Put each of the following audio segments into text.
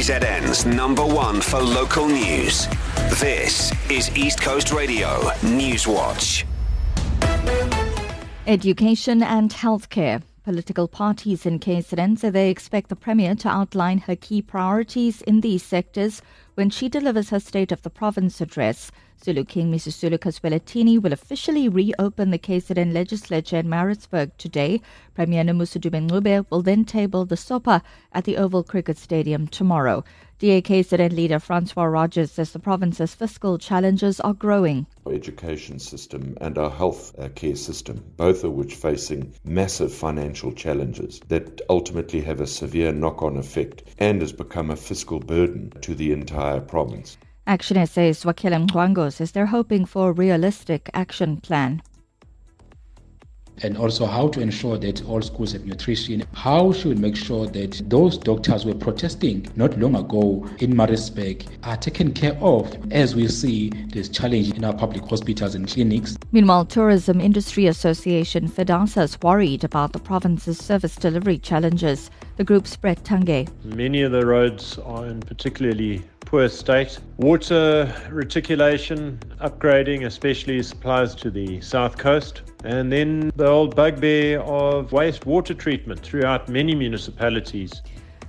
KZN's number one for local news. This is East Coast Radio News Watch. Education and healthcare. Political parties in KZN say they expect the Premier to outline her key priorities in these sectors when she delivers her State of the Province address. Zulu King Misuzulu kaZwelithini will officially reopen the KZN legislature in Maritzburg today. Premier Nomusa Dube will then table the SOPA at the Oval Cricket Stadium tomorrow. DA-KZN leader Francois Rodgers says the province's fiscal challenges are growing. Our education system and our health uh, care system, both of which facing massive financial challenges that ultimately have a severe knock-on effect and has become a fiscal burden to the entire province. Action SA's Zwakele Mncwango says they're hoping for a realistic action plan and also how to ensure that all schools have nutrition. How should we make sure that those doctors were protesting not long ago in Maritzburg are taken care of as we see this challenge in our public hospitals and clinics. Meanwhile, Tourism Industry Association FEDHASA is worried about the province's service delivery challenges. The group's Brett Tungay. Many of the roads are in particularly poor state. Water reticulation, upgrading, especially supplies to the south coast. And then the old bugbear of wastewater treatment throughout many municipalities.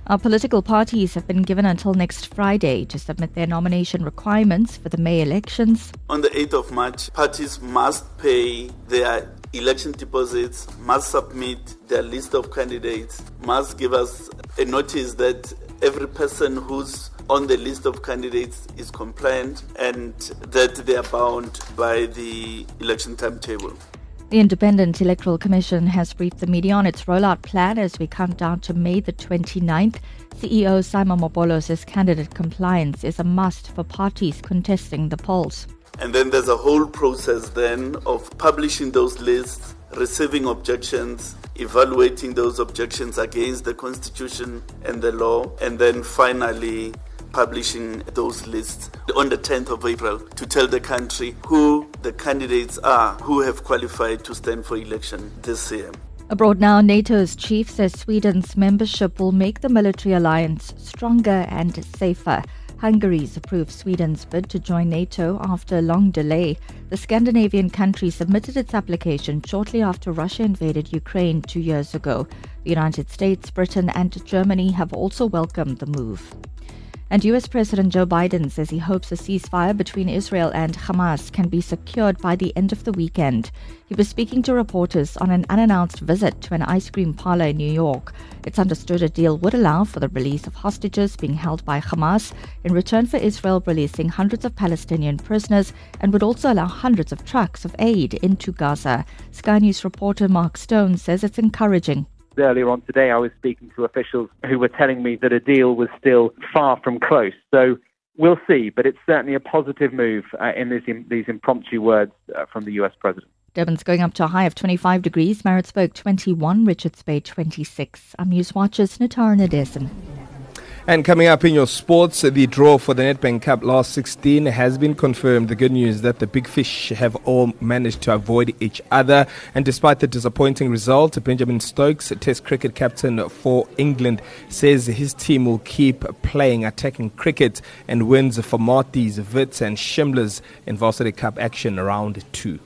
Our political parties have been given until next Friday to submit their nomination requirements for the May elections. On the 8th of March, parties must pay their election deposits, must submit their list of candidates, must give us a notice that every person who's on the list of candidates is compliant and that they are bound by the election timetable. The Independent Electoral Commission has briefed the media on its rollout plan as we come down to May the 29th. CEO Sy Mamabolo says candidate compliance is a must for parties contesting the polls. And then there's a whole process then of publishing those lists, receiving objections, evaluating those objections against the constitution and the law, and then finally publishing those lists on the 10th of April to tell the country who the candidates are who have qualified to stand for election this year. Abroad now, NATO's chief says Sweden's membership will make the military alliance stronger and safer. Hungary's approved Sweden's bid to join NATO after a long delay. The Scandinavian country submitted its application shortly after Russia invaded Ukraine two years ago. The United States, Britain, and Germany have also welcomed the move. And US President Joe Biden says he hopes a ceasefire between Israel and Hamas can be secured by the end of the weekend. He was speaking to reporters on an unannounced visit to an ice cream parlor in New York. It's understood a deal would allow for the release of hostages being held by Hamas in return for Israel releasing hundreds of Palestinian prisoners and would also allow hundreds of trucks of aid into Gaza. Sky News reporter Mark Stone says it's encouraging. Earlier on today, I was speaking to officials who were telling me that a deal was still far from close. So we'll see, but it's certainly a positive move uh, in these, these impromptu words uh, from the US president. Durban's going up to a high of 25 degrees, Maritzburg 21, Richards Bay 26. I'm News Watchers Natara Nadesan. And coming up in your sports, the draw for the Nedbank Cup last 16 has been confirmed. The good news is that the big fish have all managed to avoid each other. And despite the disappointing result, Benjamin Stokes, Test cricket captain for England, says his team will keep playing attacking cricket and wins for Maties, Wits, and Shimlas in Varsity Cup action round two.